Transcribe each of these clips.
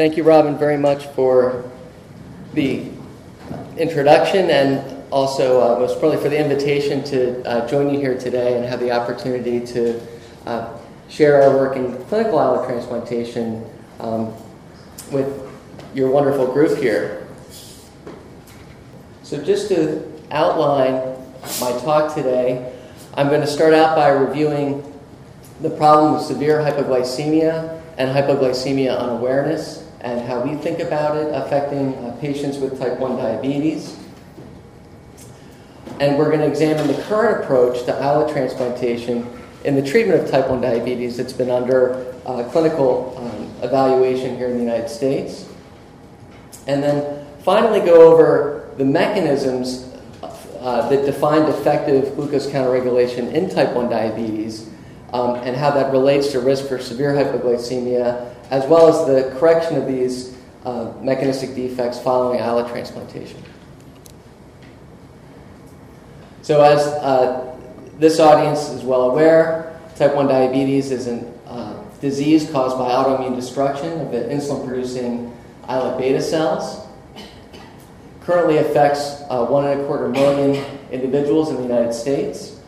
thank you, Robin, very much for the introduction and also, uh, most importantly, for the invitation to uh, join you here today and have the opportunity to uh, share our work in clinical islet transplantation um, with your wonderful group here. So, just to outline my talk today, I'm going to start out by reviewing the problem of severe hypoglycemia and hypoglycemia unawareness and how we think about it affecting uh, patients with type 1 diabetes. And we're going to examine the current approach to islet transplantation in the treatment of type 1 diabetes that's been under uh, clinical um, evaluation here in the United States. And then finally, go over the mechanisms uh, that define effective glucose counterregulation in type 1 diabetes um, and how that relates to risk for severe hypoglycemia, as well as the correction of these uh, mechanistic defects following islet transplantation. So, as uh, this audience is well aware, type 1 diabetes is a uh, disease caused by autoimmune destruction of the insulin producing islet beta cells. Currently affects uh, one and a quarter million individuals in the United States.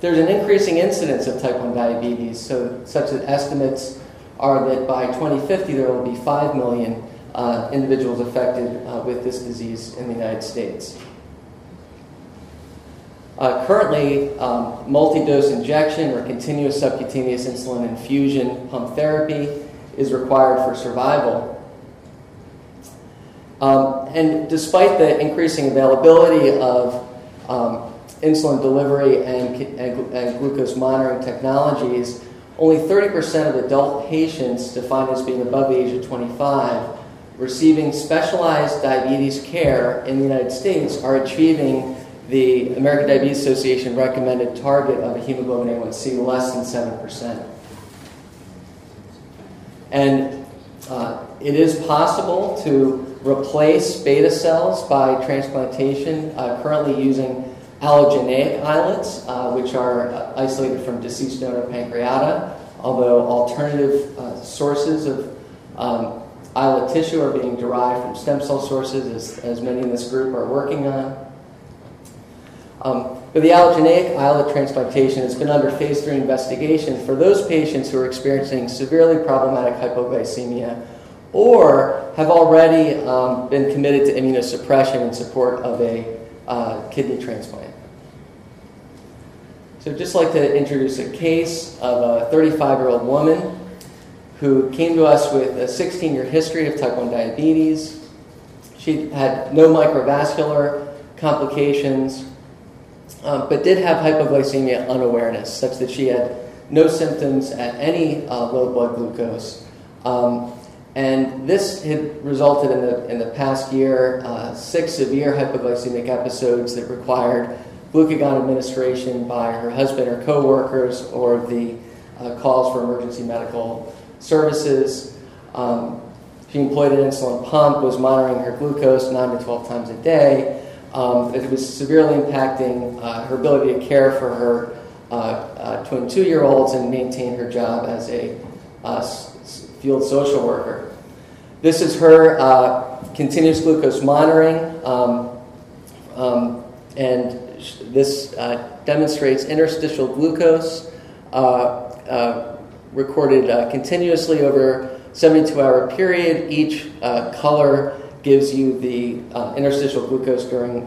There's an increasing incidence of type 1 diabetes, so such that estimates are that by 2050 there will be 5 million uh, individuals affected uh, with this disease in the United States. Uh, currently, um, multi dose injection or continuous subcutaneous insulin infusion pump therapy is required for survival. Um, and despite the increasing availability of um, insulin delivery and, and, and, glucose monitoring technologies, only 30% of adult patients defined as being above the age of 25 receiving specialized diabetes care in the United States are achieving the American Diabetes Association recommended target of a hemoglobin A1C less than 7%. And uh, it is possible to replace beta cells by transplantation, uh, currently using allogeneic islets, uh, which are uh, isolated from deceased donor pancreata, although alternative uh, sources of um, islet tissue are being derived from stem cell sources, as, as many in this group are working on. Um, but the allogeneic islet transplantation has been under phase three investigation for those patients who are experiencing severely problematic hypoglycemia or have already um, been committed to immunosuppression in support of a uh, kidney transplant. So, I'd just like to introduce a case of a 35 year old woman who came to us with a 16 year history of type 1 diabetes. She had no microvascular complications, um, but did have hypoglycemia unawareness, such that she had no symptoms at any uh, low blood glucose. Um, and this had resulted in the, in the past year uh, six severe hypoglycemic episodes that required glucagon administration by her husband or coworkers or the uh, calls for emergency medical services. Um, she employed an insulin pump, was monitoring her glucose 9 to 12 times a day. Um, it was severely impacting uh, her ability to care for her uh, uh twin two year olds and maintain her job as a uh, field social worker. This is her uh, continuous glucose monitoring, um, um, and this uh, demonstrates interstitial glucose uh, uh, recorded uh, continuously over 72 hour period. Each color gives you the interstitial glucose during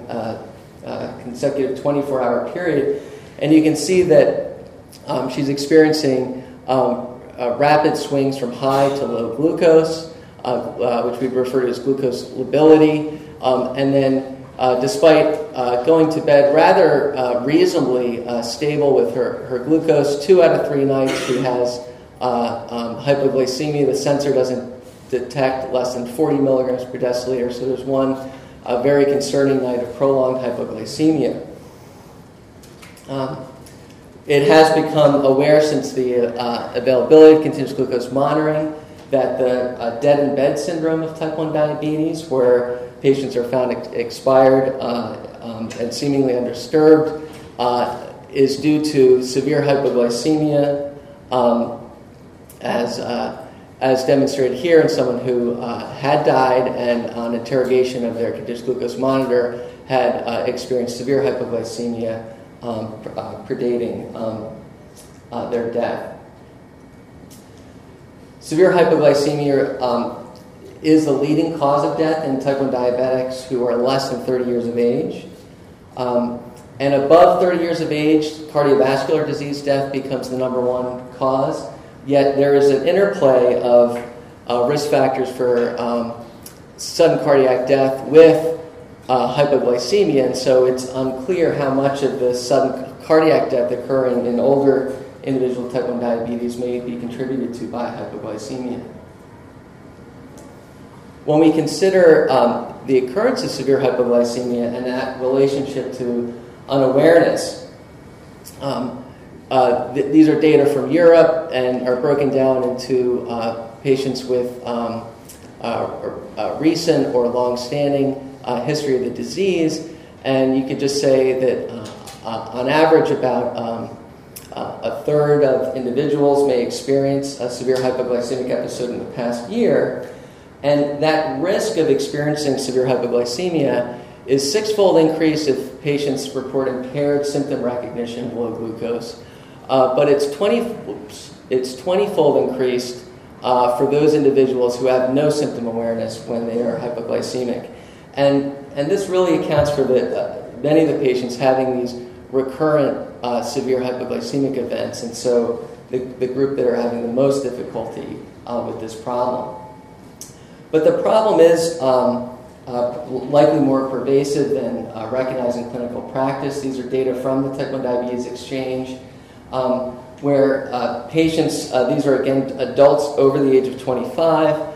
consecutive 24 hour period, and you can see that um, she's experiencing um, rapid swings from high to low glucose, uh, uh, which we refer to as glucose lability. Um, and then, uh, despite uh, going to bed rather uh, reasonably stable with her, her glucose, two out of three nights she has um, hypoglycemia. The sensor doesn't detect less than 40 milligrams per deciliter, so there's one very concerning night of prolonged hypoglycemia. Um, it has become aware since the uh, availability of continuous glucose monitoring that the uh, dead in bed syndrome of type 1 diabetes, where patients are found ex- expired uh, um, and seemingly undisturbed, uh, is due to severe hypoglycemia um, as uh, as demonstrated here in someone who uh, had died and on interrogation of their continuous glucose monitor had uh, experienced severe hypoglycemia um, uh, predating um, their death. Severe hypoglycemia um, is the leading cause of death in type 1 diabetics who are less than 30 years of age. Um, and above 30 years of age, cardiovascular disease death becomes the number one cause. Yet there is an interplay of uh, risk factors for um, sudden cardiac death with uh, hypoglycemia, and so it's unclear how much of the sudden cardiac death occurring in older individual with type 1 diabetes may be contributed to by hypoglycemia. When we consider um, the occurrence of severe hypoglycemia and that relationship to unawareness, um, uh, th- these are data from Europe and are broken down into uh, patients with um, uh, recent or long standing uh, history of the disease. And you could just say that uh, uh, on average, about um, a third of individuals may experience a severe hypoglycemic episode in the past year. And that risk of experiencing severe hypoglycemia is sixfold increase if patients report impaired symptom recognition of low glucose. Uh, but it's 20, oops, it's 20-fold increased uh, for those individuals who have no symptom awareness when they are hypoglycemic. And, and this really accounts for the, uh, many of the patients having these recurrent uh, severe hypoglycemic events, and so the, the group that are having the most difficulty uh, with this problem. But the problem is um, uh, likely more pervasive than uh, recognized in clinical practice. These are data from the Type 1 Diabetes Exchange, um, where uh, patients, these are again adults over the age of 25,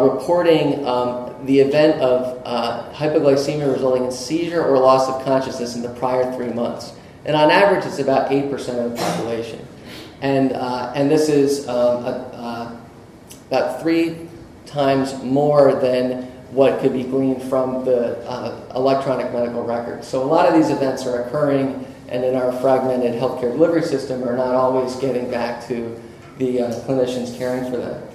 reporting um, the event of uh, hypoglycemia resulting in seizure or loss of consciousness in the prior three months. And on average, it's about 8% of the population. And, uh, and this is um, a, uh, about three times more than what could be gleaned from the uh, electronic medical record. So a lot of these events are occurring, and in our fragmented healthcare delivery system, are not always getting back to the uh, clinicians caring for them.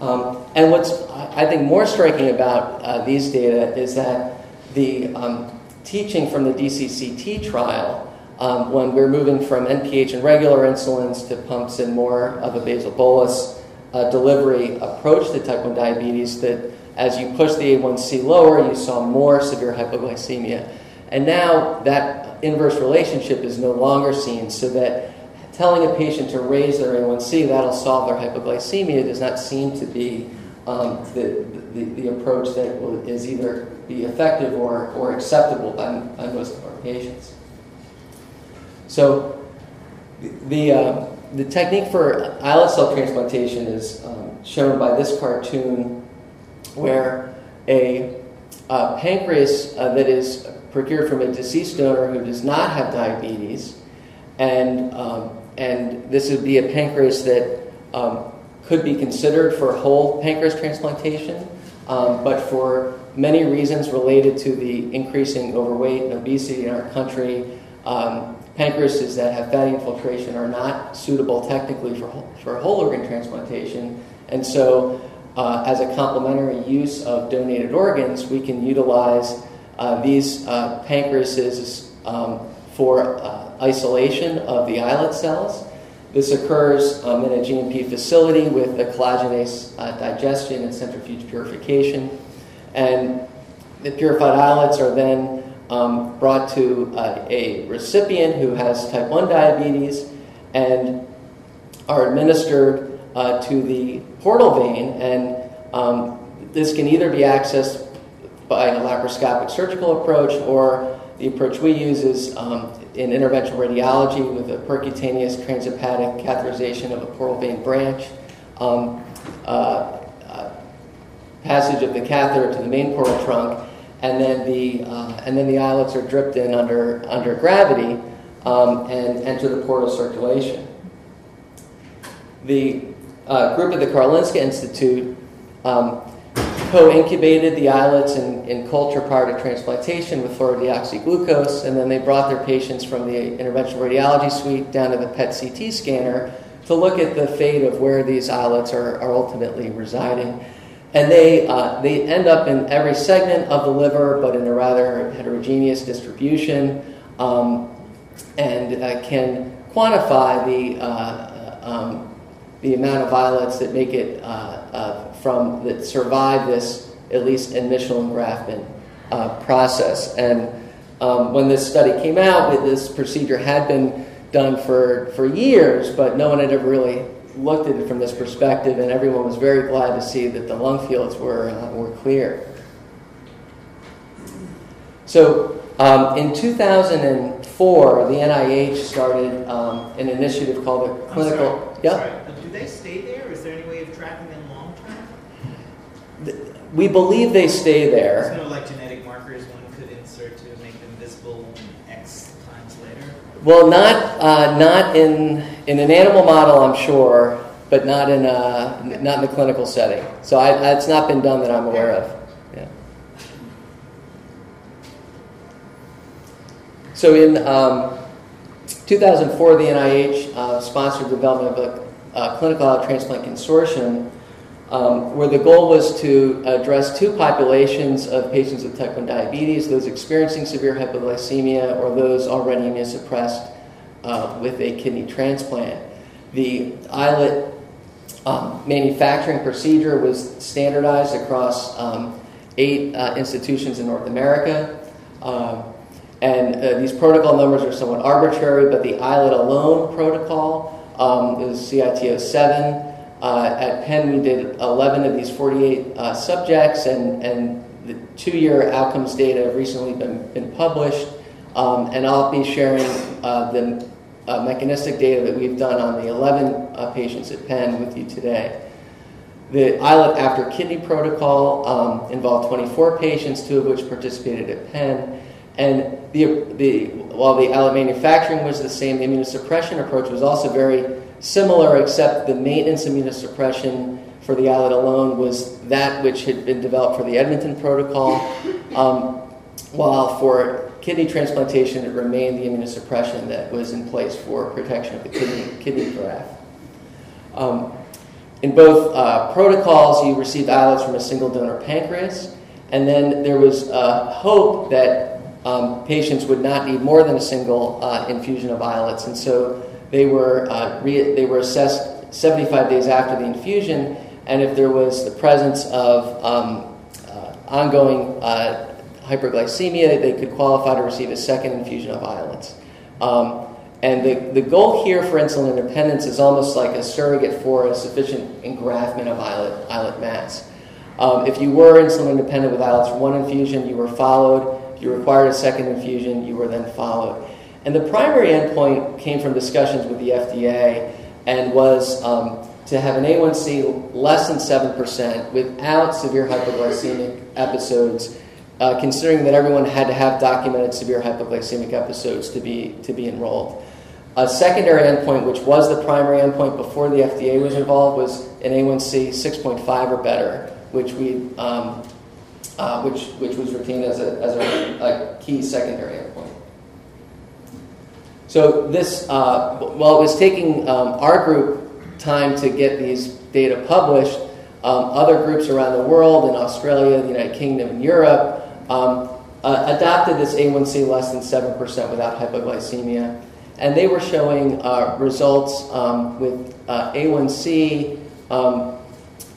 Um, and what's, I think, more striking about uh, these data is that the um, teaching from the DCCT trial, um, when we're moving from NPH and regular insulins to pumps and more of a basal bolus uh, delivery approach to type 1 diabetes, that as you push the A1C lower, you saw more severe hypoglycemia. And now that inverse relationship is no longer seen, so that telling a patient to raise their A1C, that'll solve their hypoglycemia, does not seem to be um, the, the, the, approach that will, is either be effective or, or acceptable by, by most of our patients. So the, uh, the technique for islet cell transplantation is um, shown by this cartoon where a uh, pancreas uh, that is procured from a deceased donor who does not have diabetes and um, and this would be a pancreas that um, could be considered for whole pancreas transplantation, um, but for many reasons related to the increasing overweight and obesity in our country, um, pancreases that have fatty infiltration are not suitable technically for whole, for whole organ transplantation, and so. Uh, as a complementary use of donated organs, we can utilize uh, these uh, pancreases um, for uh, isolation of the islet cells. This occurs um, in a GMP facility with a collagenase uh, digestion and centrifuge purification. And the purified islets are then um, brought to uh, a recipient who has type 1 diabetes and are administered uh, to the portal vein. And um, this can either be accessed by a laparoscopic surgical approach or the approach we use is um, in interventional radiology with a percutaneous transhepatic catheterization of a portal vein branch, um, uh, uh, passage of the catheter to the main portal trunk, and then the uh, and then the islets are dripped in under under gravity um, and enter the portal circulation. The uh, group at the Karolinska Institute um, co-incubated the islets in, in culture prior to transplantation with fluorodeoxyglucose, and then they brought their patients from the interventional radiology suite down to the PET CT scanner to look at the fate of where these islets are, are ultimately residing. And they, uh, they end up in every segment of the liver, but in a rather heterogeneous distribution, um, and uh, can quantify the, uh, um, the amount of islets that make it uh, uh, from that survive this at least initial engraftment uh, process. And um, when this study came out, this procedure had been done for, for years, but no one had ever really looked at it from this perspective, and everyone was very glad to see that the lung fields were, uh, were clear. So um, in 2004, the NIH started um, an initiative called the Clinical. yeah. Sorry. Do they stay there? Is there any way of tracking them long term? We believe they stay there. There's no like genetic markers one could insert to make them visible X times later. Well, not uh, not in in an animal model, I'm sure, but not in a, not in the clinical setting. So I, it's not been done that I'm aware of. Yeah. So in um, 2004, the NIH uh, sponsored the development of a uh, clinical transplant consortium um, where the goal was to address two populations of patients with type 1 diabetes those experiencing severe hypoglycemia or those already immunosuppressed uh, with a kidney transplant. The islet um, manufacturing procedure was standardized across um, eight uh, institutions in North America. Um, and uh, these protocol numbers are somewhat arbitrary, but the islet alone protocol um, is CIT07. Uh, at Penn, we did 11 of these 48 uh, subjects, and, and the two year outcomes data have recently been, been published. Um, and I'll be sharing uh, the uh, mechanistic data that we've done on the 11 uh, patients at Penn with you today. The islet after kidney protocol um, involved 24 patients, two of which participated at Penn. And the, the, while the islet manufacturing was the same, the immunosuppression approach was also very similar, except the maintenance immunosuppression for the islet alone was that which had been developed for the Edmonton protocol, um, while for kidney transplantation, it remained the immunosuppression that was in place for protection of the kidney, kidney graft. Um, in both uh, protocols, you received islets from a single donor pancreas, and then there was uh, hope that um, patients would not need more than a single uh, infusion of islets, and so they were, uh, re- they were assessed 75 days after the infusion, and if there was the presence of um, uh, ongoing uh, hyperglycemia, they could qualify to receive a second infusion of islets. Um, and the, the goal here for insulin independence is almost like a surrogate for a sufficient engraftment of islet, islet mass. Um, if you were insulin independent with islets one infusion, you were followed. If you required a second infusion, you were then followed. And the primary endpoint came from discussions with the FDA and was um, to have an A1C less than 7% without severe hypoglycemic episodes, uh, considering that everyone had to have documented severe hypoglycemic episodes to be, to be enrolled. A secondary endpoint, which was the primary endpoint before the FDA was involved, was an A1C 6.5 or better, which, we, um, uh, which, which was retained as a, as a, a key secondary endpoint. So this, uh, while it was taking um, our group time to get these data published, um, other groups around the world, in Australia, the United Kingdom, and Europe, um, uh, adopted this A1C less than 7% without hypoglycemia. And they were showing uh, results um, with uh, A1C um,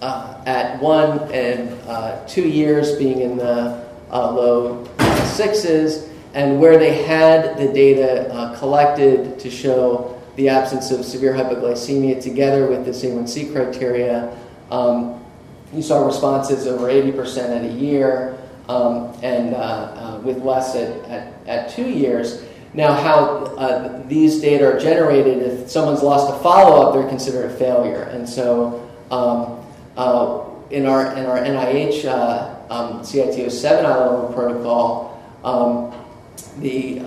uh, at one and uh, two years being in the low sixes, and where they had the data uh, collected to show the absence of severe hypoglycemia together with the A1C criteria, um, you saw responses over 80% at a year um, and uh, uh, with less at, at, at, two years. Now, how uh, these data are generated, if someone's lost a follow up, they're considered a failure. And so um, uh, in, our, in our NIH uh, um, CIT07 ILO protocol, um, the,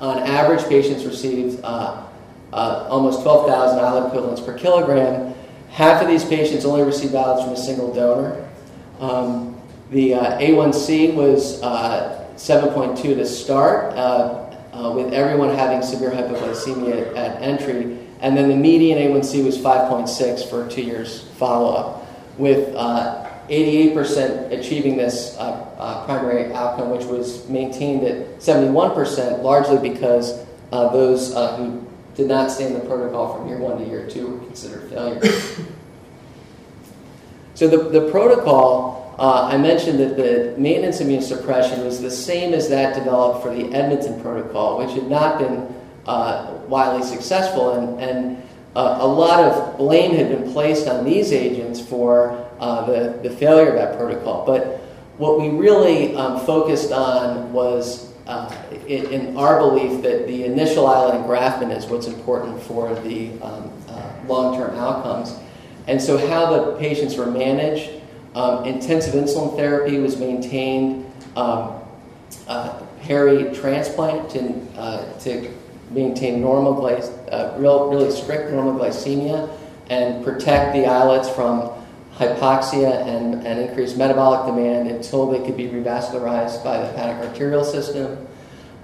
on average, patients received almost 12,000 islet equivalents per kilogram. Half of these patients only received islets from a single donor. Um, the uh, A1C was uh, 7.2 to start, uh, with everyone having severe hypoglycemia at entry. and then the median A1C was 5.6 for two years follow-up, with uh, 88% achieving this uh, uh, primary outcome, which was maintained at 71%, largely because uh, those who did not stay in the protocol from year one to year two were considered failures. so the, the protocol, uh, I mentioned that the maintenance immunosuppression was the same as that developed for the Edmonton protocol, which had not been uh, widely successful, and, and uh, a lot of blame had been placed on these agents for uh, the, the failure of that protocol. But what we really um, focused on was, uh, in, in, our belief, that the initial islet engraftment is what's important for the um, uh, long term outcomes. And so, how the patients were managed, um, intensive insulin therapy was maintained, um, uh, peri transplant to, uh, to maintain normal uh, real, really strict normal glycemia and protect the islets from hypoxia and, and increased metabolic demand until they could be revascularized by the hepatic arterial system.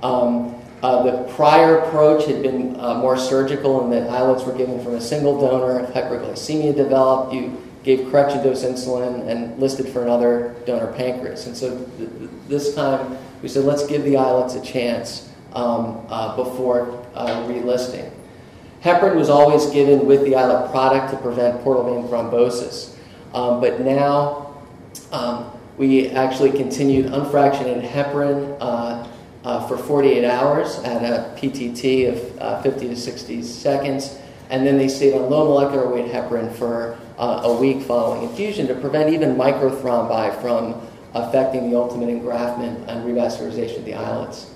Um, uh, the prior approach had been uh, more surgical in that islets were given from a single donor. If hyperglycemia developed, you gave correction dose insulin and listed for another donor pancreas. And so th- this time we said, let's give the islets a chance um, uh, before uh, relisting. Heparin was always given with the islet product to prevent portal vein thrombosis. Um, but now um, we actually continued unfractionated heparin uh, uh, for 48 hours at a PTT of uh, 50 to 60 seconds, and then they stayed on low molecular weight heparin for uh, a week following infusion to prevent even microthrombi from affecting the ultimate engraftment and revascularization of the islets.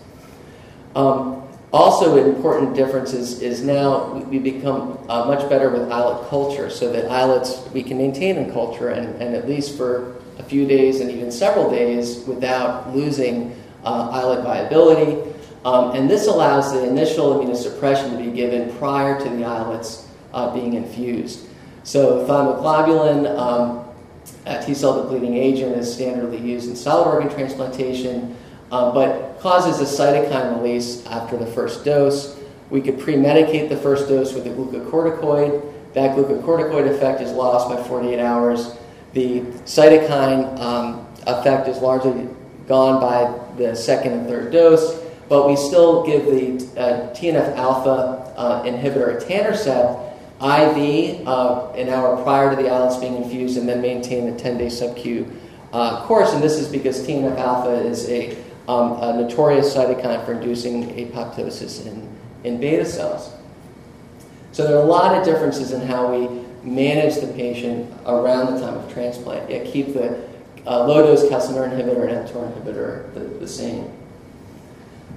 Um, also, an important difference is, is now we become uh, much better with islet culture, so that islets we can maintain in culture and, and at least for a few days and even several days without losing uh, islet viability. Um, and this allows the initial immunosuppression to be given prior to the islets uh, being infused. So, thymoglobulin, um, a T cell depleting agent, is standardly used in solid organ transplantation uh, but causes a cytokine release after the first dose. We could pre-medicate the first dose with a glucocorticoid. That glucocorticoid effect is lost by 48 hours. The cytokine um, effect is largely gone by the second and third dose, but we still give the uh, TNF alpha uh, inhibitor etanercept IV uh, an hour prior to the islets being infused and then maintain the 10 day sub Q uh, course. And this is because TNF alpha is a um, a notorious cytokine for inducing apoptosis in, in beta cells. So there are a lot of differences in how we manage the patient around the time of transplant, yet keep the uh, low dose calcineurin inhibitor and mTOR inhibitor the, the same.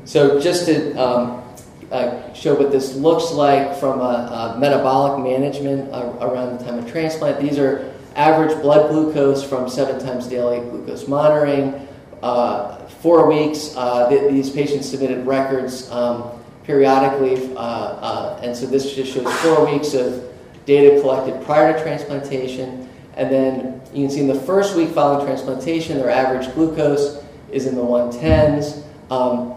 So just to um, uh, show what this looks like from a, a metabolic management uh, around the time of transplant, these are average blood glucose from seven times daily glucose monitoring. Uh, four weeks, uh, th- these patients submitted records um, periodically, uh, uh, and so this just shows four weeks of data collected prior to transplantation. And then you can see in the first week following transplantation, their average glucose is in the 110s. Um,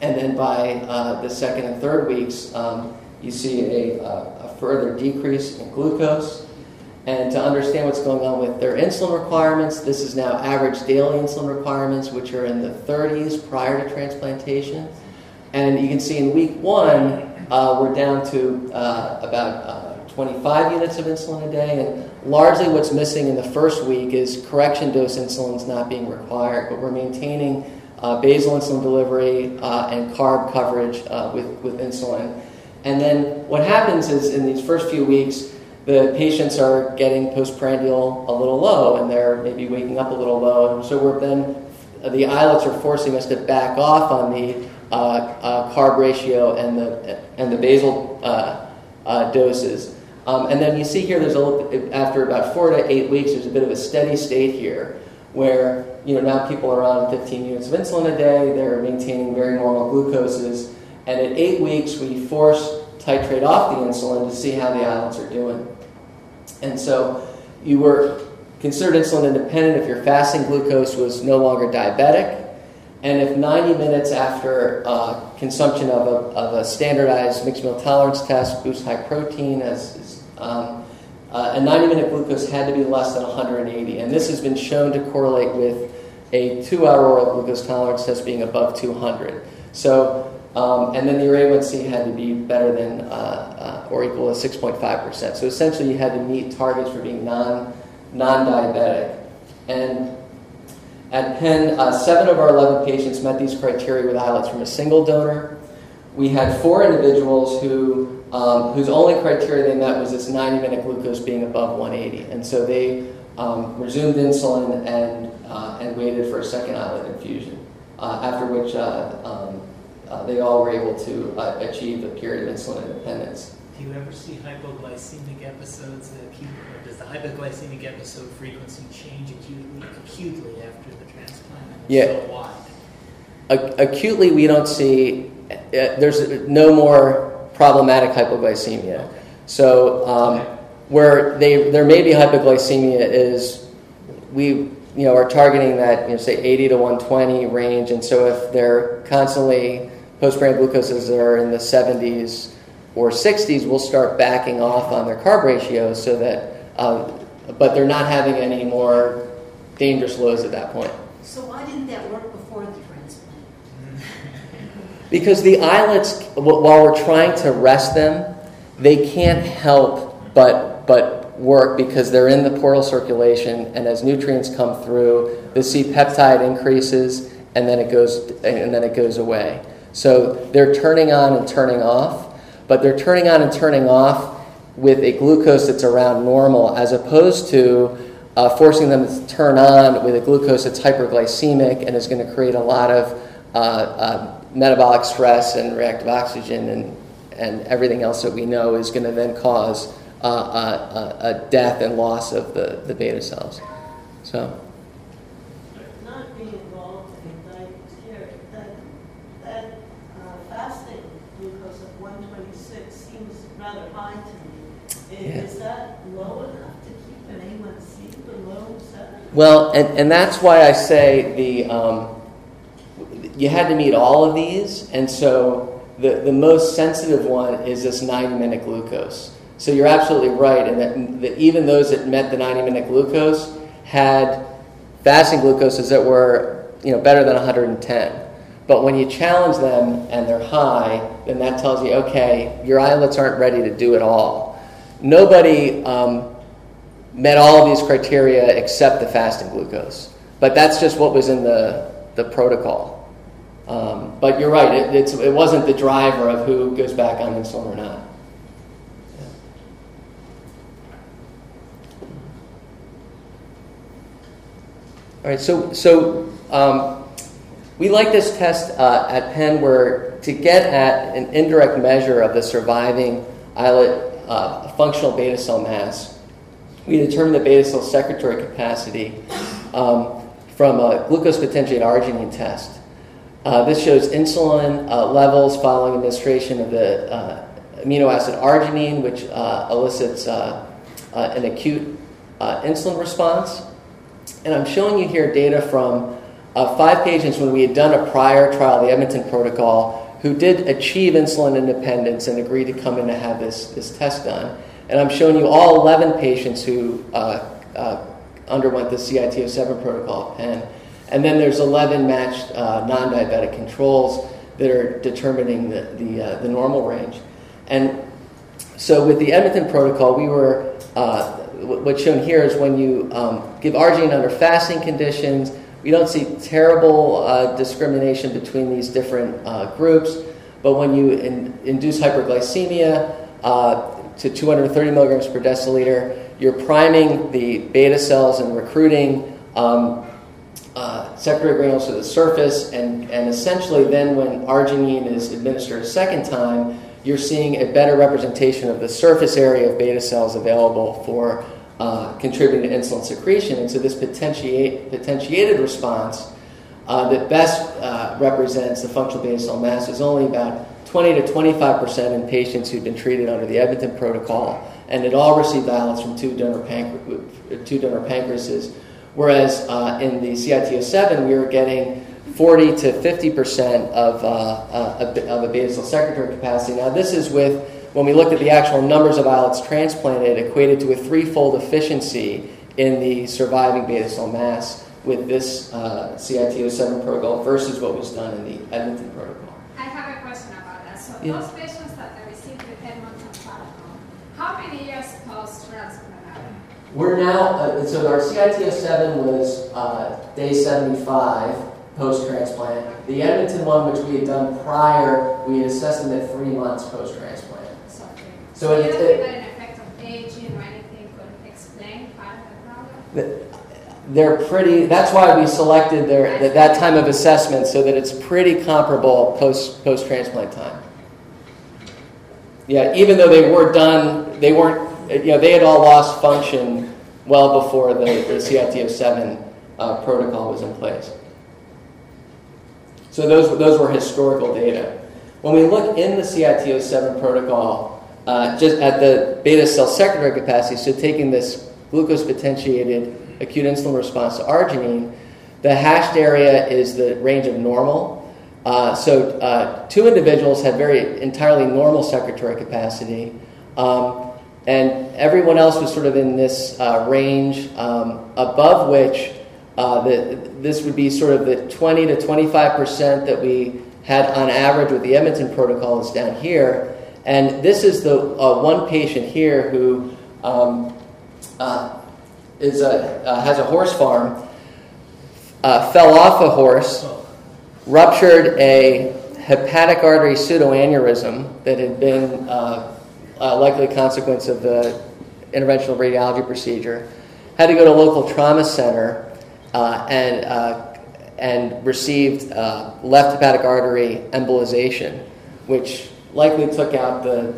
and then by uh, the second and third weeks, um, you see a, a, further decrease in glucose. And to understand what's going on with their insulin requirements, this is now average daily insulin requirements, which are in the 30s prior to transplantation. And you can see in week one, uh, we're down to uh, about uh, 25 units of insulin a day. And largely what's missing in the first week is correction dose insulin is not being required, but we're maintaining uh, basal insulin delivery uh, and carb coverage uh, with, with insulin. And then what happens is in these first few weeks, the patients are getting postprandial a little low and they're maybe waking up a little low. And so we're then, the islets are forcing us to back off on the uh, uh, carb ratio and the, and the basal uh, uh doses. Um, and then you see here, there's a little, after about four to eight weeks, there's a bit of a steady state here where you know now people are on 15 units of insulin a day, they're maintaining very normal glucoses, and at eight weeks we force titrate off the insulin to see how the islets are doing. And so you were considered insulin independent if your fasting glucose was no longer diabetic. And if 90 minutes after uh, consumption of a, of a standardized mixed meal tolerance test, boost high protein, as, um, uh, a 90 minute glucose had to be less than 180. And this has been shown to correlate with a two hour oral glucose tolerance test being above 200. So, um, and then the A1C had to be better than uh, uh, or equal to 6.5%. So essentially, you had to meet targets for being non diabetic. And at Penn, uh, seven of our 11 patients met these criteria with islets from a single donor. We had four individuals who, um, whose only criteria they met was this 90 minute glucose being above 180. And so they um, resumed insulin and, uh, and waited for a second islet infusion, uh, after which uh, um, uh, they all were able to uh, achieve a period of insulin independence. Do you ever see hypoglycemic episodes? Acute, or does the hypoglycemic episode frequency change acutely, acutely after the transplant? Yeah. So why? Ac- acutely, we don't see, uh, there's no more problematic hypoglycemia. So, um, where they, there may be hypoglycemia is we you know, are targeting that, you know, say 80 to 120 range. And so if they're constantly postprandial glucoses are in the 70s or 60s, we'll start backing off on their carb ratios so that, um, but they're not having any more dangerous lows at that point. So why didn't that work before the? Because the wh- while we're trying to rest them, they can't help but but work because they're in the portal circulation, and as nutrients come through, the C peptide increases, and then it goes and then it goes away. So they're turning on and turning off, but they're turning on and turning off with a glucose that's around normal, as opposed to uh, forcing them to turn on with a glucose that's hyperglycemic and is going to create a lot of uh, uh, metabolic stress and reactive oxygen and, and everything else that we know is going to then cause uh, a, a, death and loss of the, the beta cells. So, not being involved in diabetes that, that uh, fasting glucose of 126 seems rather high to me. I- Yeah. Is that low enough to keep an A1C below well, and, and that's why I say the um, you had to meet all of these, and so the, the most sensitive one is this 90 minute glucose. So you're absolutely right, and that, that even those that met the 90 minute glucose had fasting glucoses that were you know better than 110. But when you challenge them and they're high, then that tells you, okay, your islets aren't ready to do it all. Nobody um, met all of these criteria except the fasting glucose. But that's just what was in the, the protocol. Um, but you're right, it, it wasn't the driver of who goes back on insulin or not. All right, so, so um, we like this test uh, at Penn where to get at an indirect measure of the surviving islet uh, functional beta cell mass, we determine the beta cell secretory capacity um, from a glucose potentiated arginine test. Uh, this shows insulin uh, levels following administration of the uh, amino acid arginine, which uh, elicits uh, uh, an acute insulin response. And I'm showing you here data from five patients when we had done a prior trial, the Edmonton protocol, who did achieve insulin independence and agreed to come in to have this, this test done. And I'm showing you all 11 patients who underwent the CIT07 protocol at Penn. And then there's 11 matched uh, non diabetic controls that are determining the, the, uh, the normal range. And so with the Edmonton protocol, we were, uh, what's shown here is when you um, give arginine under fasting conditions, we don't see terrible uh, discrimination between these different uh, groups, but when you in, induce hyperglycemia uh, to 230 milligrams per deciliter, you're priming the beta cells and recruiting um, secondary granules to the surface, and, and essentially then when arginine is administered a second time, you're seeing a better representation of the surface area of beta cells available for uh, contributing to insulin secretion. And so this potentiate, potentiated response uh, that best uh, represents the functional beta cell mass is only about 20 to 25 percent in patients who've been treated under the Edmonton protocol, and it all received islets from two donor, pancre- two donor pancreases. Whereas uh, in the CIT07, we were getting 40 to 50 percent of, uh, uh, of a beta cell secretory capacity. Now, this is with, when we looked at the actual numbers of islets transplanted, equated to a threefold efficiency in the surviving beta cell mass with this uh, CIT07 protocol versus what was done in the Edmonton protocol. I have a question about that. So Yeah. those patients that received the Edmonton protocol, how many years post-transplant are they? We're now, uh, so our CIT07 was uh, day 75 post transplant. The Edmonton one, which we had done prior, we had assessed them at three months post transplant. So, it- it- think that an effect of aging or anything could explain part of the problem? They're pretty, that's why we selected their, that, that time of assessment so that it's pretty comparable post post transplant time. Yeah, even though they were done, they weren't, you know, they had all lost function well before the, the CIT07 uh, protocol was in place. So those, those were historical data. When we look in the CIT07 protocol, uh, just at the beta cell secretory capacity, so taking this glucose potentiated acute insulin response to arginine, the hashed area is the range of normal. Uh, so uh, two individuals had very entirely normal secretory capacity, um, and everyone else was sort of in this uh, range um, above which uh, the, this would be sort of the 20 to 25 percent that we had on average with the Edmonton protocol is down here. And this is the uh, one patient here who um, uh, is a, uh, has a horse farm, uh, fell off a horse, ruptured a hepatic artery pseudoaneurysm that had been uh, a likely consequence of the interventional radiology procedure, had to go to a local trauma center uh, and, uh, and received uh, left hepatic artery embolization, which likely took out the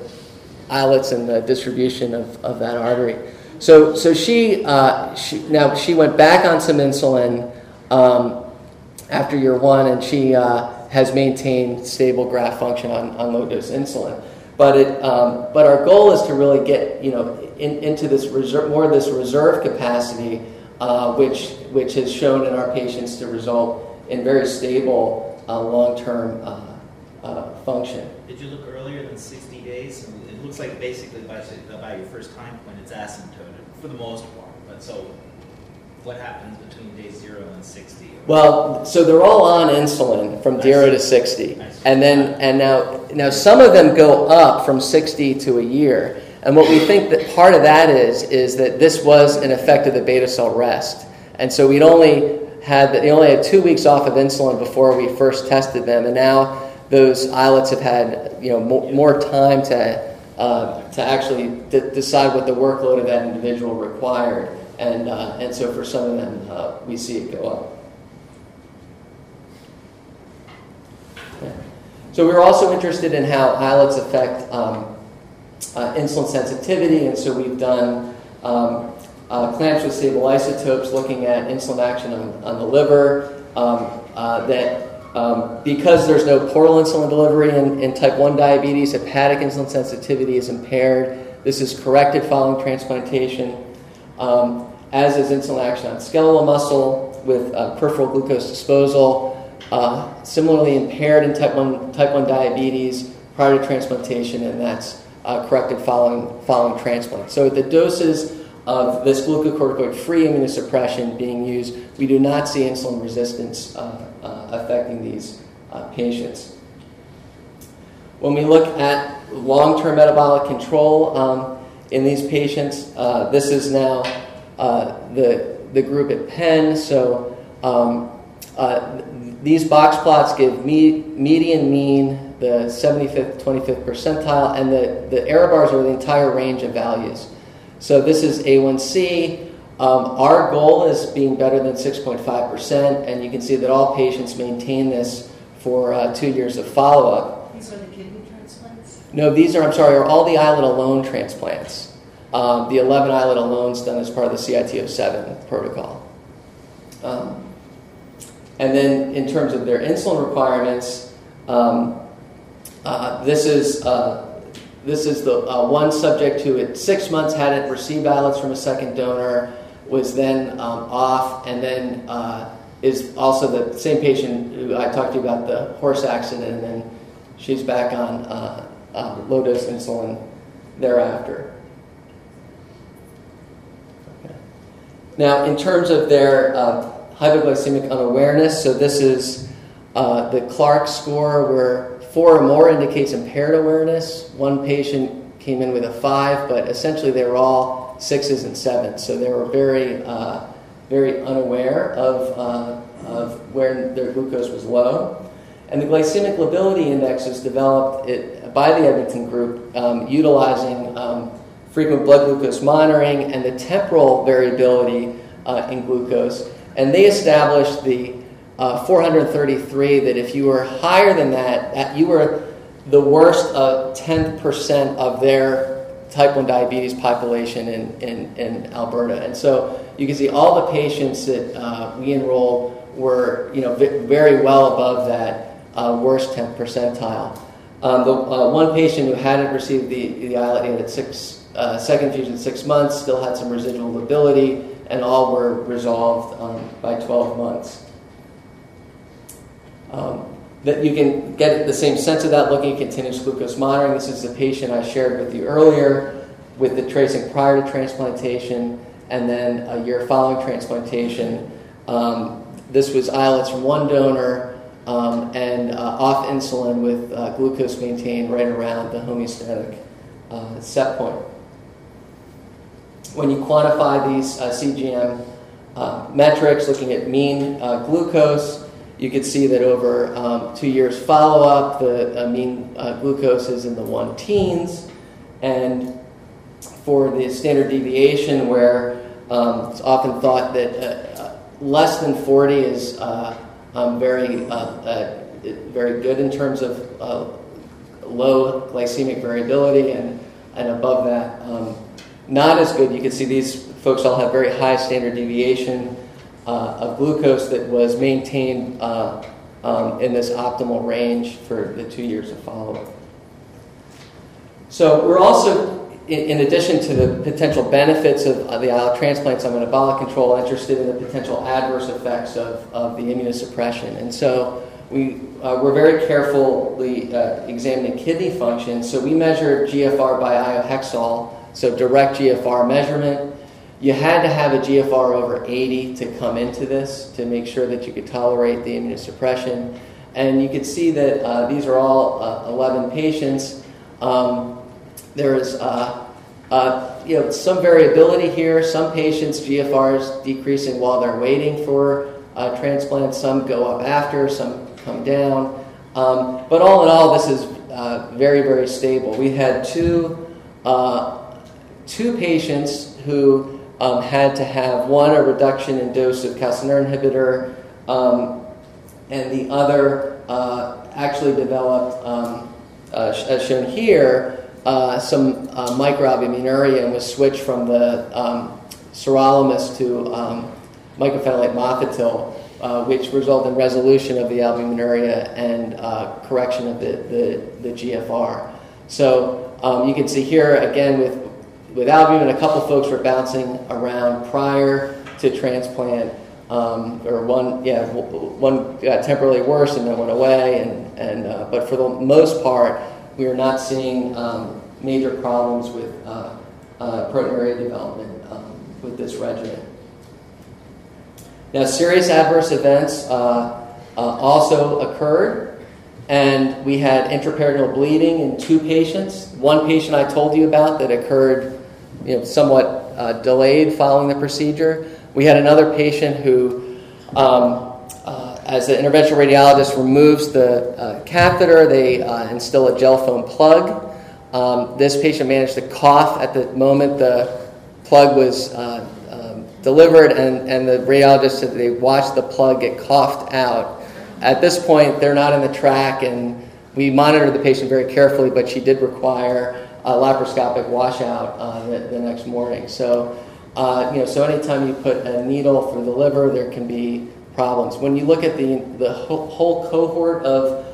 islets and the distribution of, of that artery. So, so she, uh, she, now she went back on some insulin um, after year one, and she uh, has maintained stable graft function on, on low dose insulin. But, it, um, but our goal is to really get you know, in, into this reserve, more of this reserve capacity, uh, which, which has shown in our patients to result in very stable uh, long term uh, uh, function. Did you look earlier than 60 days? It looks like basically by, by your first time point, it's asymptotic for the most part. But so, what happens between day zero and 60? Well, so they're all on insulin from I zero see. to sixty, I see. And then and now now some of them go up from sixty to a year. And what we think that part of that is is that this was an effect of the beta cell rest, and so we'd only had they only had two weeks off of insulin before we first tested them, and now those islets have had you know more, more time to uh, to actually d- decide what the workload of that individual required, and uh, and so for some of them uh, we see it go up. So we were also interested in how islets affect um, uh, insulin sensitivity, and so we've done um, uh, clamps with stable isotopes looking at insulin action on, on the liver. Um, uh, that um, because there's no portal insulin delivery in, in type 1 diabetes, hepatic insulin sensitivity is impaired. This is corrected following transplantation, um, as is insulin action on skeletal muscle with uh, peripheral glucose disposal. Uh, similarly impaired in type 1, type 1 diabetes prior to transplantation, and that's uh, corrected following, following transplant. So, the doses of this glucocorticoid free immunosuppression being used, we do not see insulin resistance uh, uh, affecting these uh, patients. When we look at long term metabolic control um, in these patients, this is now the, the group at Penn. So, um, uh, these box plots give me, median mean, the 75th, 25th percentile, and the, the error bars are the entire range of values. So this is A1C. Um, our goal is being better than 6.5%, and you can see that all patients maintain this for uh, two years of follow up. These are the kidney transplants? No, these are, I'm sorry, are all the islet alone transplants. Um, the 11 islet alone is done as part of the CIT07 protocol. Um, and then in terms of their insulin requirements, um, uh, this is uh, this is the uh, one subject who at six months hadn't received islets from a second donor, was then um, off, and then uh, is also the same patient who I talked to you about the horse accident, and then she's back on uh, uh, low dose insulin thereafter. Okay. Now, in terms of their hypoglycemic unawareness, so this is uh, the Clarke score, where four or more indicates impaired awareness. One patient came in with a five, but essentially they were all sixes and sevens, so they were very, uh, very unaware of, uh, of where their glucose was low. And the glycemic lability index was developed it, by the Edmonton group um, utilizing um, frequent blood glucose monitoring and the temporal variability uh, in glucose. And they established the uh, 433 that if you were higher than that, that you were the worst of 10% of their type 1 diabetes population in, in, in Alberta. And so you can see all the patients that uh, we enrolled were you know, very well above that uh, worst 10th percentile. Um, the uh, one patient who hadn't received the, the islet at six, uh, second fusion six months still had some residual lability, and all were resolved um, by 12 months. Um, that you can get the same sense of that looking at continuous glucose monitoring. This is the patient I shared with you earlier with the tracing prior to transplantation and then a year following transplantation. Um, this was islets from one donor um, and uh, off insulin with uh, glucose maintained right around the homeostatic uh, set point. When you quantify these uh, CGM uh, metrics, looking at mean uh, glucose, you can see that over um, two years follow up, the mean glucose is in the one teens. And for the standard deviation, where um, it's often thought that less than 40 is um, very, uh, uh, very good in terms of uh, low glycemic variability, and, and above that, um, not as good. You can see these folks all have very high standard deviation uh, of glucose that was maintained uh, um, in this optimal range for the two years of follow up. So we're also in, addition to the potential benefits of the islet transplants on metabolic control, interested in the potential adverse effects of, of the immunosuppression. And so we uh, we're very carefully uh, examining kidney function. So we measured GFR by iohexol, so direct GFR measurement. You had to have a GFR over 80 to come into this to make sure that you could tolerate the immunosuppression. And you could see that uh, these are all uh, 11 patients. Um, there's uh, uh, you know, some variability here. Some patients, GFR is decreasing while they're waiting for uh, transplant. Some go up after, some come down. Um, but all in all, this is uh, very, very stable. We had two, uh, two patients who um, had to have one, a reduction in dose of calcineurin inhibitor, um, and the other uh, actually developed, um, as shown here, uh, some uh, microalbuminuria and was switched from the um, sirolimus to um, mycophenolate mofetil, uh, which resulted in resolution of the albuminuria and uh, correction of the, the, the GFR. So um, you can see here again with, with albumin, a couple folks were bouncing around prior to transplant. Um, or one, yeah, one got temporarily worse and then went away, and, and uh, but for the most part, we are not seeing um, major problems with uh, uh, proteinuria development um, with this regimen. Now, serious adverse events uh, uh, also occurred, and we had intraperitoneal bleeding in two patients. One patient I told you about that occurred, you know, somewhat uh, delayed following the procedure. We had another patient who um, as the interventional radiologist removes the uh, catheter, they uh, instill a gel foam plug. Um, this patient managed to cough at the moment the plug was uh, um, delivered, and, and the radiologist said they watched the plug get coughed out. At this point, they're not in the track, and we monitored the patient very carefully, but she did require a laparoscopic washout uh, the, the, next morning. So, uh, you know, so anytime you put a needle through the liver, there can be problems. When you look at the, the whole cohort of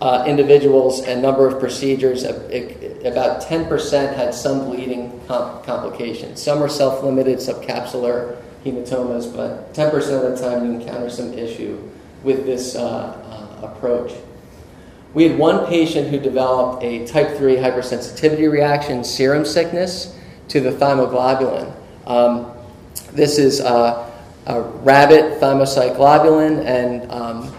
uh, individuals and number of procedures, it, about 10% had some bleeding complications. Some are self limited subcapsular hematomas, but 10% of the time you encounter some issue with this uh, uh, approach. We had one patient who developed a type 3 hypersensitivity reaction, serum sickness, to the thymoglobulin. Um, this is uh, a rabbit thymocytoglobulin, and um,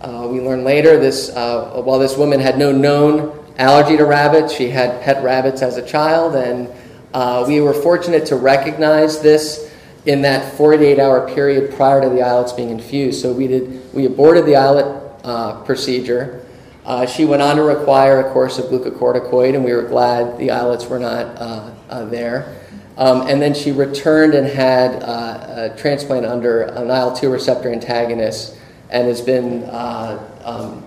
uh, we learned later this uh, while this woman had no known allergy to rabbits, she had pet rabbits as a child, and uh, we were fortunate to recognize this in that 48 hour period prior to the islets being infused. So we did we aborted the islet uh, procedure. Uh, she went on to require a course of glucocorticoid, and we were glad the islets were not uh, uh, there. Um, and then she returned and had uh, a transplant under an IL 2 receptor antagonist and has been, um,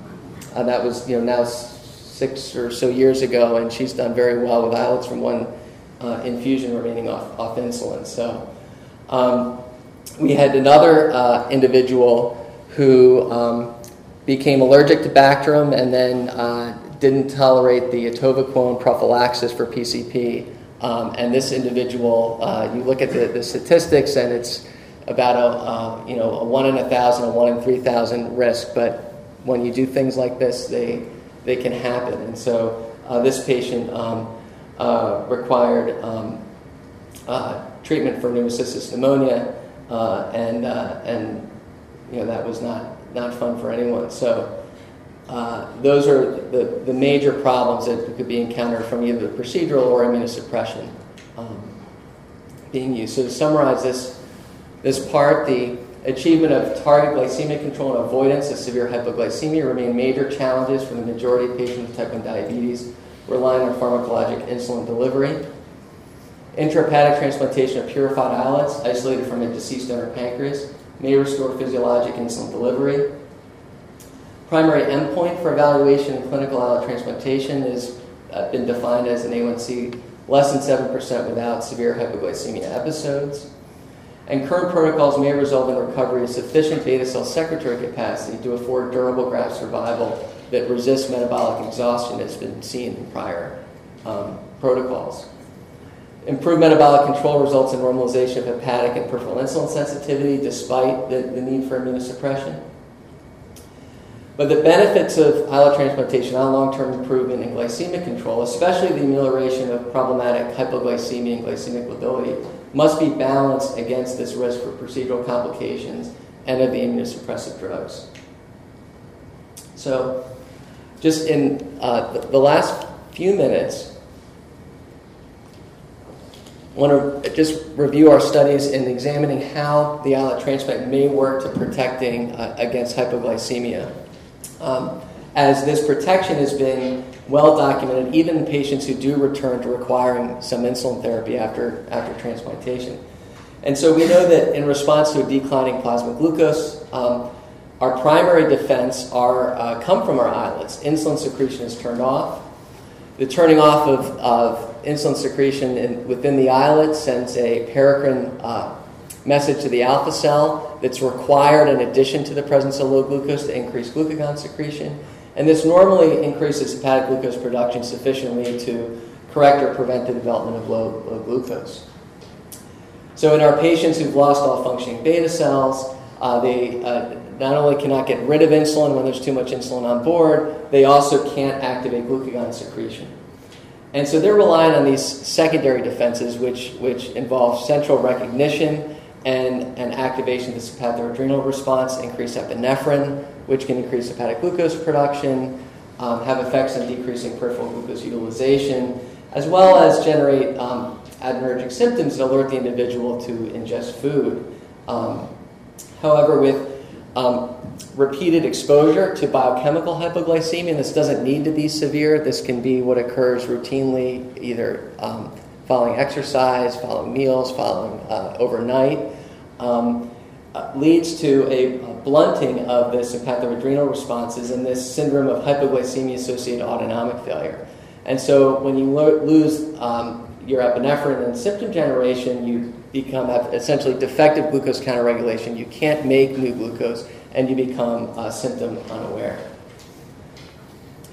and that was you know now six or so years ago, and she's done very well with islets from one infusion remaining off, off insulin. So um, we had another uh, individual who um, became allergic to Bactrim and then uh, didn't tolerate the atovaquone prophylaxis for PCP. Um, and this individual, uh, you look at the, the, statistics, and it's about a uh, you know a one in a thousand, a one in three thousand risk. But when you do things like this, they they can happen. And so uh, this patient um, uh, required um, uh, treatment for pneumocystis pneumonia, and and you know that was not not fun for anyone. So. Uh, those are the, the major problems that could be encountered from either the procedural or immunosuppression um, being used. So, to summarize this, this part, the achievement of target glycemic control and avoidance of severe hypoglycemia remain major challenges for the majority of patients with type 1 diabetes relying on pharmacologic insulin delivery. Intrahepatic transplantation of purified islets isolated from a deceased donor pancreas may restore physiologic insulin delivery. Primary endpoint for evaluation of clinical islet transplantation has uh, been defined as an A1C less than 7% without severe hypoglycemia episodes. And current protocols may result in recovery of sufficient beta cell secretory capacity to afford durable graft survival that resists metabolic exhaustion that's been seen in prior um, protocols. Improved metabolic control results in normalization of hepatic and peripheral insulin sensitivity despite the, the need for immunosuppression. But the benefits of islet transplantation on long term improvement in glycemic control, especially the amelioration of problematic hypoglycemia and glycemic lability, must be balanced against this risk for procedural complications and of the immunosuppressive drugs. So, just in uh, the, the last few minutes, want to just review our studies in examining how the islet transplant may work to protecting uh, against hypoglycemia. Um, as this protection has been well documented, even in patients who do return to requiring some insulin therapy after, after transplantation. And so we know that in response to a declining plasma glucose, um, our primary defense are, uh, come from our islets. Insulin secretion is turned off. The turning off of, of insulin secretion in, within the islet sends a paracrine uh, message to the alpha cell that's required in addition to the presence of low glucose to increase glucagon secretion. And this normally increases hepatic glucose production sufficiently to correct or prevent the development of low, low glucose. So, in our patients who've lost all functioning beta cells, uh, they uh, not only cannot get rid of insulin when there's too much insulin on board, they also can't activate glucagon secretion. And so they're relying on these secondary defenses, which, which involve central recognition and, and activation of the sympathoadrenal response, increase epinephrine, which can increase hepatic glucose production, um, have effects on decreasing peripheral glucose utilization, as well as generate um, adrenergic symptoms that alert the individual to ingest food. Um, however, with um, repeated exposure to biochemical hypoglycemia, this doesn't need to be severe. This can be what occurs routinely, either um, following exercise, following meals, following uh, overnight. Um, uh, leads to a, a, blunting of this the sympathoadrenal responses and this syndrome of hypoglycemia associated autonomic failure. And so when you lo- lose um, your epinephrine and symptom generation, you become essentially defective glucose counterregulation. You can't make new glucose and you become uh, symptom unaware.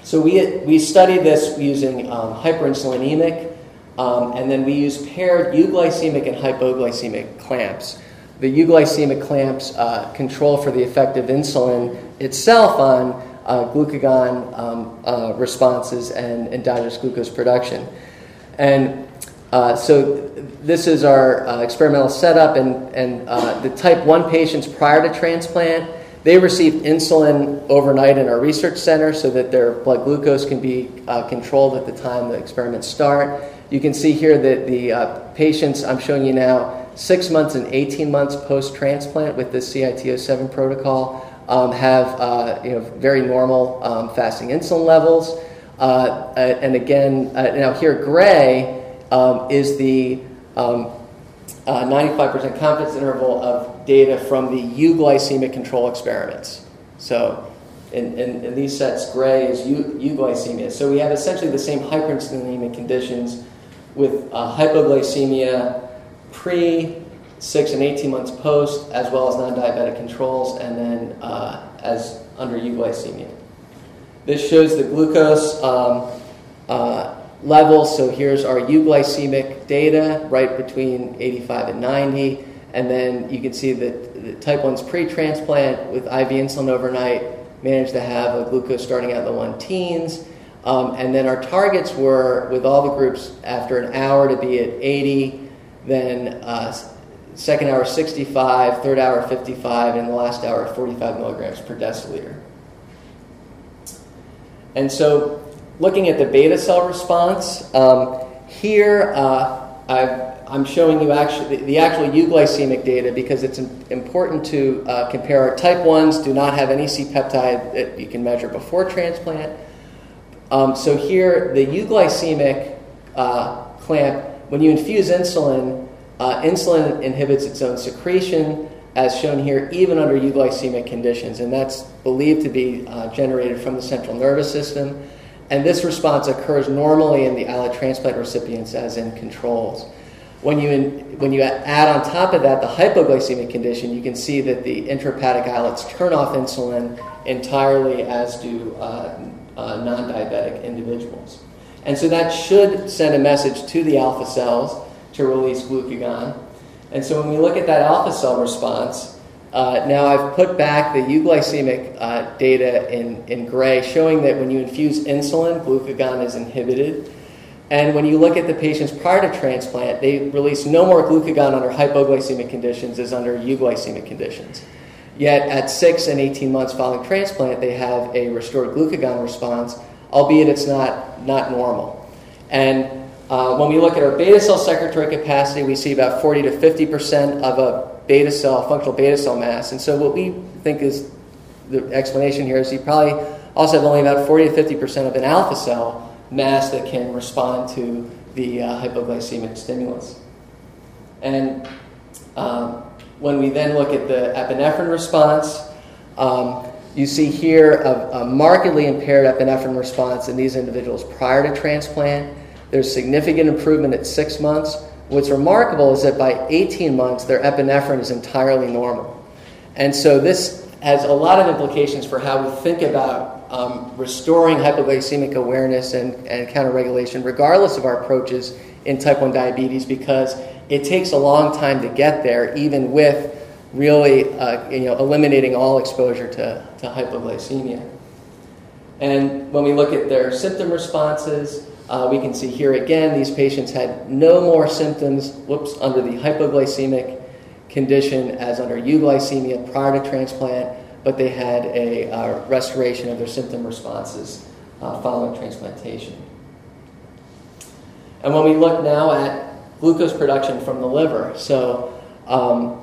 So we, we studied this using um, hyperinsulinemic, um, and then we use paired euglycemic and hypoglycemic clamps. the euglycemic clamps uh, control for the effect of insulin itself on uh, glucagon um, uh, responses and endogenous glucose production. And uh, so this is our uh, experimental setup, and, and uh, the type 1 patients prior to transplant, they received insulin overnight in our research center so that their blood glucose can be uh, controlled at the time the experiments start. You can see here that the uh, patients I'm showing you now, six months and 18 months post transplant with the CIT07 protocol, um, have you know, very normal um, fasting insulin levels. and again, now here, gray um, is the um, uh, 95% confidence interval of data from the euglycemic control experiments. So in, in, in these sets, gray is euglycemia. So we have essentially the same hyperinsulinemic conditions with uh, hypoglycemia pre 6 and 18 months post, as well as non diabetic controls, and then uh, as under euglycemia. This shows the glucose um, uh, levels. So here's our euglycemic data right between 85 and 90. And then you can see that the type 1's pre transplant with IV insulin overnight managed to have a glucose starting out in the one teens. Um, and then our targets were, with all the groups, after an hour to be at 80, then uh, second hour 65, third hour 55, and the last hour 45 milligrams per deciliter. And so looking at the beta cell response, um, here uh, i am showing you actually the, actual euglycemic data because it's important to uh, compare. Our type 1s do not have any C peptide that you can measure before transplant. Um, so here, the euglycemic uh, clamp, when you infuse insulin, uh, insulin inhibits its own secretion, as shown here, even under euglycemic conditions, and that's believed to be uh, generated from the central nervous system. And this response occurs normally in the islet transplant recipients as in controls. When you, in, when you add on top of that the hypoglycemic condition, you can see that the intrahepatic islets turn off insulin entirely, as do uh, uh, non diabetic individuals. And so that should send a message to the alpha cells to release glucagon. And so when we look at that alpha cell response, uh, now I've put back the euglycemic uh, data in, in gray, showing that when you infuse insulin, glucagon is inhibited. And when you look at the patients prior to transplant, they release no more glucagon under hypoglycemic conditions as under euglycemic conditions. Yet at 6 and 18 months following transplant, they have a restored glucagon response, albeit it's not, not normal. And uh, when we look at our beta cell secretory capacity, we see about 40 to 50% of a beta cell, functional beta cell mass. And so what we think is the explanation here is you probably also have only about 40 to 50% of an alpha cell mass that can respond to the uh, hypoglycemic stimulus. And um, when we then look at the epinephrine response, um, you see here a, a, markedly impaired epinephrine response in these individuals prior to transplant. There's significant improvement at six months, What's remarkable is that by 18 months, their epinephrine is entirely normal. And so this has a lot of implications for how we think about um, restoring hypoglycemic awareness and, and counterregulation, regardless of our approaches in type 1 diabetes, because it takes a long time to get there, even with really uh, you know, eliminating all exposure to, to hypoglycemia. And when we look at their symptom responses, uh, we can see here again, these patients had no more symptoms, whoops, under the hypoglycemic condition as under euglycemia prior to transplant, but they had a uh, restoration of their symptom responses uh, following transplantation. And when we look now at glucose production from the liver, so um,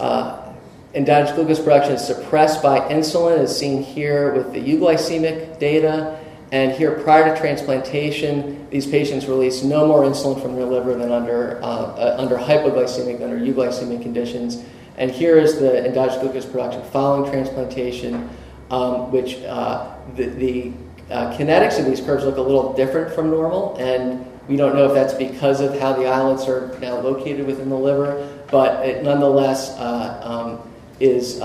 uh, endogenous glucose production is suppressed by insulin, as seen here with the euglycemic data. And here, prior to transplantation, these patients release no more insulin from their liver than under, uh, uh, under hypoglycemic, under euglycemic conditions. And here is the endogenous glucose production following transplantation, um, which uh, the, the uh, kinetics of these curves look a little different from normal. And we don't know if that's because of how the islets are now located within the liver, but it nonetheless uh, um, is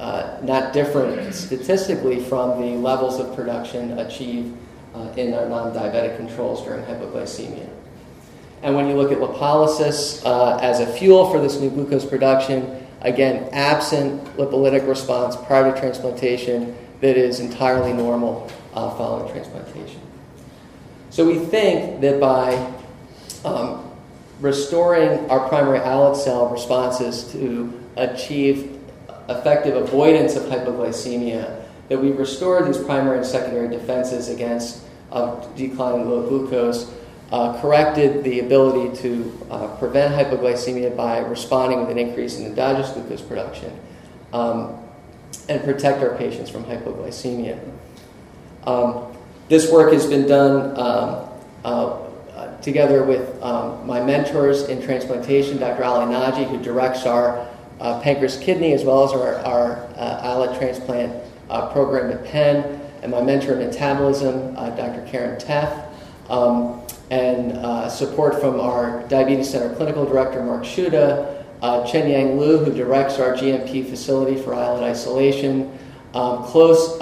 uh, not different statistically from the levels of production achieved uh, in our non diabetic controls during hypoglycemia. And when you look at lipolysis uh, as a fuel for this new glucose production, again, absent lipolytic response prior to transplantation that is entirely normal uh, following transplantation. So we think that by um, restoring our primary islet cell responses to achieve effective avoidance of hypoglycemia, that we restore these primary and secondary defenses against uh, declining low glucose, uh, corrected the ability to uh, prevent hypoglycemia by responding with an increase in endogenous glucose production, um, and protect our patients from hypoglycemia. Um, this work has been done um, uh, together with um, my mentors in transplantation, Dr. Ali Naji, who directs our uh, pancreas kidney as well as our, our uh, islet transplant uh, program at Penn, and my mentor in metabolism, uh, Dr. Karen Teff, um, and support from our Diabetes Center Clinical Director, Mark Schutta, Chen Yang Lu, who directs our GMP facility for islet isolation, um, close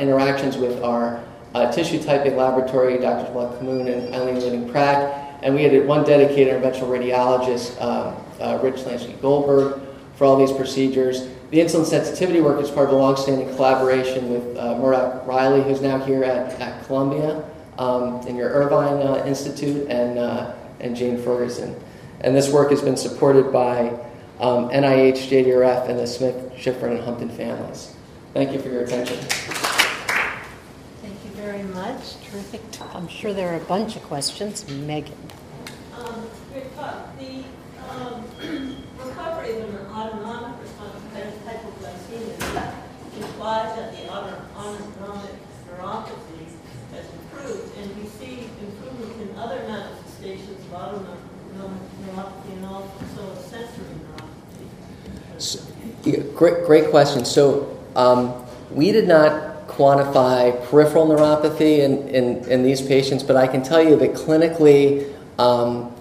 interactions with our uh, tissue typing laboratory, Drs. Blunt Kamoun and Eileen Living Pratt, and we had one dedicated interventional radiologist, um, uh, Rich Shlansky-Goldberg, for all these procedures. The insulin sensitivity work is part of a long-standing collaboration with uh, Muredach Reilly, who's now here at, at Columbia um, in your Irving uh, Institute, and, uh, and Jane Ferguson. And this work has been supported by um, NIH, JDRF, and the Smith, Shiffrin, and Humpton families. Thank you for your attention Thank you very much. Terrific. I'm sure there are a bunch of questions. Megan. Um, the um, recovery of an autonomic response to hypoglycemia implies that the autonomic neuropathy has improved, and we see improvement in other manifestations of autonomic neuropathy and also sensory neuropathy. So, great, great question. So um, we did not quantify peripheral neuropathy in, in, in, these patients, but I can tell you that clinically, um,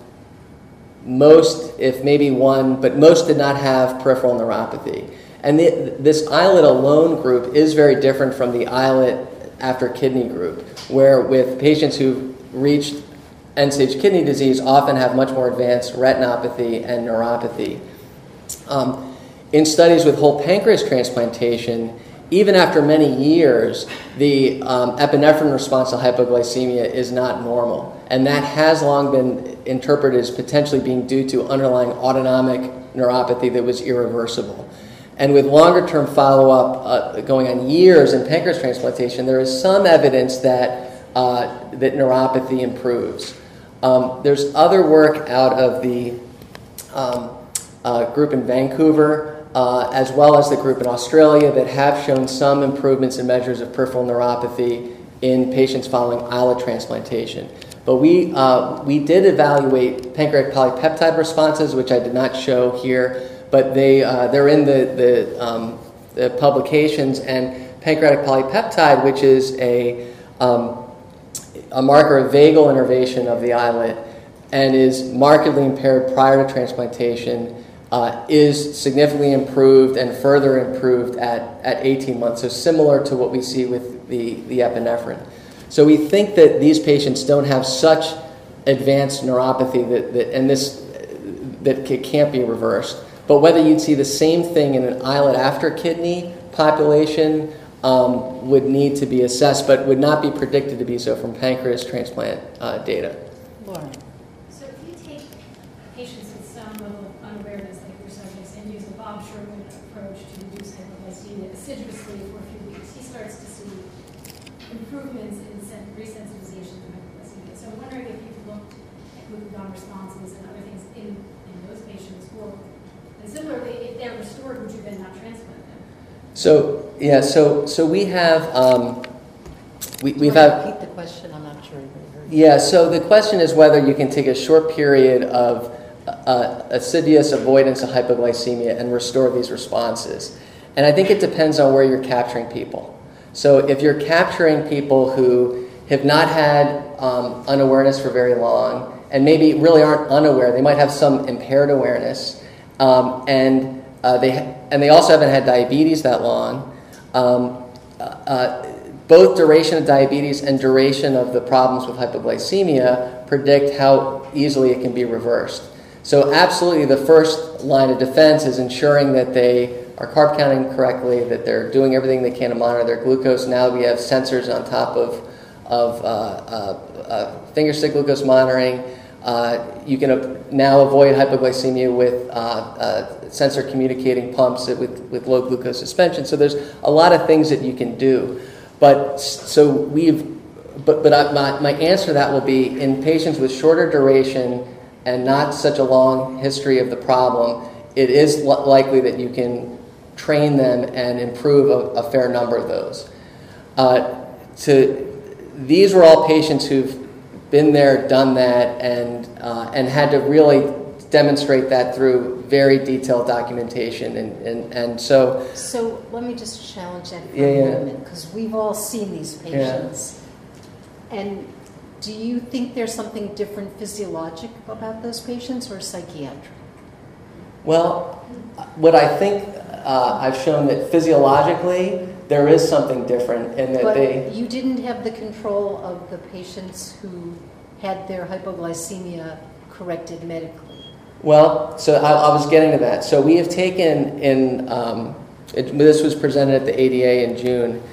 most, if maybe one, but most did not have peripheral neuropathy. And the, this islet alone group is very different from the islet after kidney group, where with patients who've reached end stage kidney disease often have much more advanced retinopathy and neuropathy. Um, in studies with whole pancreas transplantation, even after many years, the um, epinephrine response to hypoglycemia is not normal. And that has long been interpreted as potentially being due to underlying autonomic neuropathy that was irreversible. And with longer term follow up uh, going on years in pancreas transplantation, there is some evidence that, uh, that neuropathy improves. Um, there's other work out of the um, uh, group in Vancouver uh, as well as the group in Australia that have shown some improvements in measures of peripheral neuropathy in patients following islet transplantation. But we, uh, we did evaluate pancreatic polypeptide responses, which I did not show here, but they, uh, they're in the, the, um, the, publications. And pancreatic polypeptide, which is a, um, a marker of vagal innervation of the islet and is markedly impaired prior to transplantation, uh, is significantly improved and further improved at, at 18 months. So, similar to what we see with the, the epinephrine. So, we think that these patients don't have such advanced neuropathy that, that and this that it can't be reversed. But whether you'd see the same thing in an islet after kidney population um, would need to be assessed, but would not be predicted to be so from pancreas transplant uh, data. So yeah, so so we have um, we we've had. Repeat the question. I'm not sure. Heard. Yeah. So the question is whether you can take a short period of uh, assiduous avoidance of hypoglycemia and restore these responses. And I think it depends on where you're capturing people. So if you're capturing people who have not had um, unawareness for very long and maybe really aren't unaware, they might have some impaired awareness, um, and uh, they, and they also haven't had diabetes that long. Um, uh, both duration of diabetes and duration of the problems with hypoglycemia predict how easily it can be reversed. So, absolutely, the first line of defense is ensuring that they are carb counting correctly, that they're doing everything they can to monitor their glucose. Now we have sensors on top of, of uh, uh, uh, finger stick glucose monitoring. Uh, you can now avoid hypoglycemia with uh, uh, sensor communicating pumps with, with low glucose suspension. So there's a lot of things that you can do. But so we've, but, but I, my, my answer to that will be in patients with shorter duration and not such a long history of the problem, it is li- likely that you can train them and improve a, a fair number of those. Uh, to, these were all patients who've been there, done that, and, uh, and had to really demonstrate that through very detailed documentation. And, and, and so, So let me just challenge that for Yeah, yeah. a moment, because we've all seen these patients. And do you think there's something different physiologic about those patients or psychiatric? well, what I think uh, I've shown that physiologically there is something different in that But they. you didn't have the control of the patients who had their hypoglycemia corrected medically. Well, so I, I was getting to that. So we have taken in, um, it, this was presented at the ADA in June,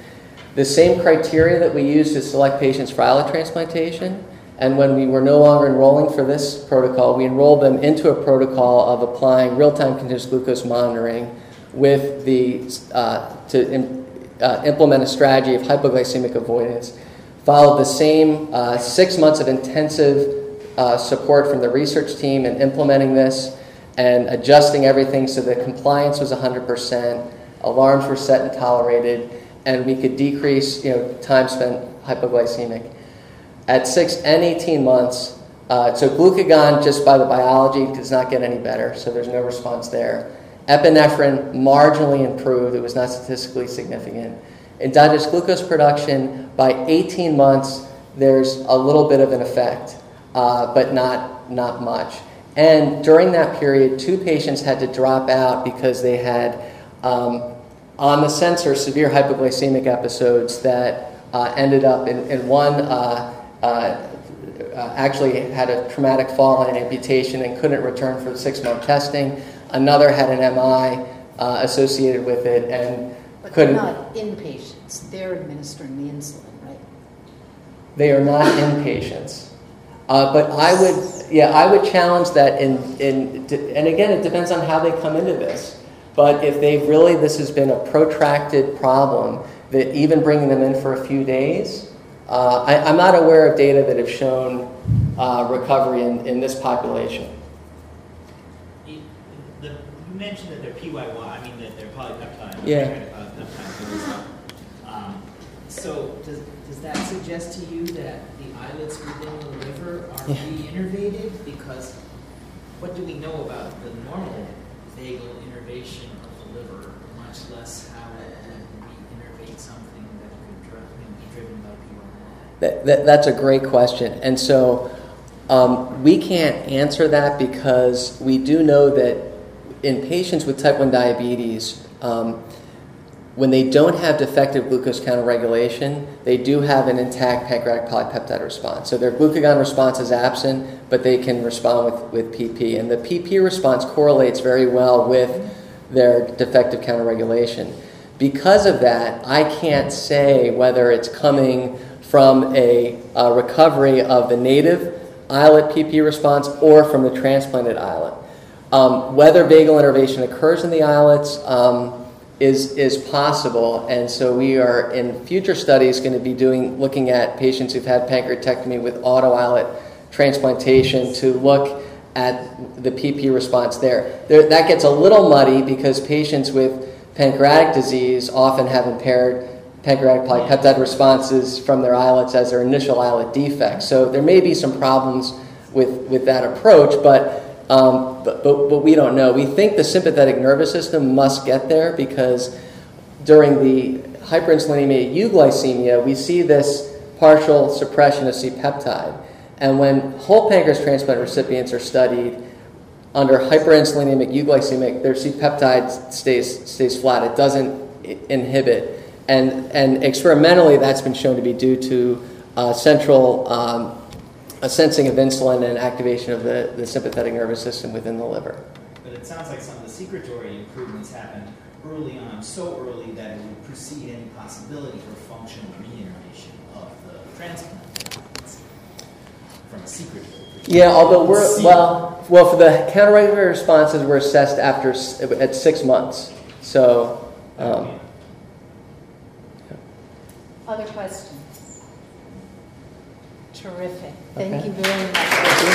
the same criteria that we use to select patients for islet transplantation. And when we were no longer enrolling for this protocol, we enrolled them into a protocol of applying real-time continuous glucose monitoring with the uh, to uh, implement a strategy of hypoglycemic avoidance. Followed the same uh, six months of intensive uh, support from the research team in implementing this and adjusting everything so that compliance was 100%, alarms were set and tolerated, and we could decrease you know, time spent hypoglycemic. At six and 18 months, uh, so glucagon, just by the biology, does not get any better, so there's no response there. Epinephrine marginally improved, it was not statistically significant. Endogenous glucose production, by 18 months, there's a little bit of an effect, uh, but not, not much. And during that period, two patients had to drop out because they had, um, on the sensor, severe hypoglycemic episodes that uh, ended up in, in one. Uh, uh, uh, actually had a traumatic fall and amputation and couldn't return for six month testing. Another had an MI uh, associated with it and But couldn't. they're not inpatients, they're administering the insulin, right? They are not inpatients. Uh, but I would, yeah, I would challenge that in, in, and again, it depends on how they come into this. But if they really, this has been a protracted problem, that even bringing them in for a few days, uh, I, I'm not aware of data that have shown uh, recovery in, in this population. Mentioned that they're PYY, I mean, that they're polypeptide. Yeah. Um, So does, does that suggest to you that the islets within the liver are Yeah. re-innervated? Because what do we know about the normal vagal innervation of the liver, much less how it would re-innervate something that could dri- be driven by PYY? That, that, that's a great question. And so um, we can't answer that because we do know that in patients with type 1 diabetes, um, when they don't have defective glucose counter regulation, they do have an intact pancreatic polypeptide response. So their glucagon response is absent, but they can respond with, with PP. And the PP response correlates very well with their defective counter regulation. Because of that, I can't say whether it's coming from a, a recovery of the native islet PP response or from the transplanted islet. Um, whether vagal innervation occurs in the islets um, is, is possible, and so we are in future studies going to be doing looking at patients who've had pancreatectomy with auto islet transplantation to look at the PP response there. there. That gets a little muddy because patients with pancreatic disease often have impaired pancreatic polypeptide responses from their islets as their initial islet defect. So there may be some problems with, with that approach, but, um, but, but, but we don't know. We think the sympathetic nervous system must get there because during the hyperinsulinemia euglycemia, we see this partial suppression of C-peptide. And when whole pancreas transplant recipients are studied under hyperinsulinemic euglycemic, their C-peptide stays, stays flat. It doesn't inhibit. and, and experimentally, that's been shown to be due to uh, central um, a sensing of insulin and activation of the, the sympathetic nervous system within the liver. But it sounds like some of the secretory improvements happened early on, so early that it would precede any possibility for functional reinnervation of the transplant from a secretory. perspective. Yeah, although we're well, well for the counter-regulatory responses, we're assessed after at six months. So, um, Other questions? Terrific. Thank Okay. you very much.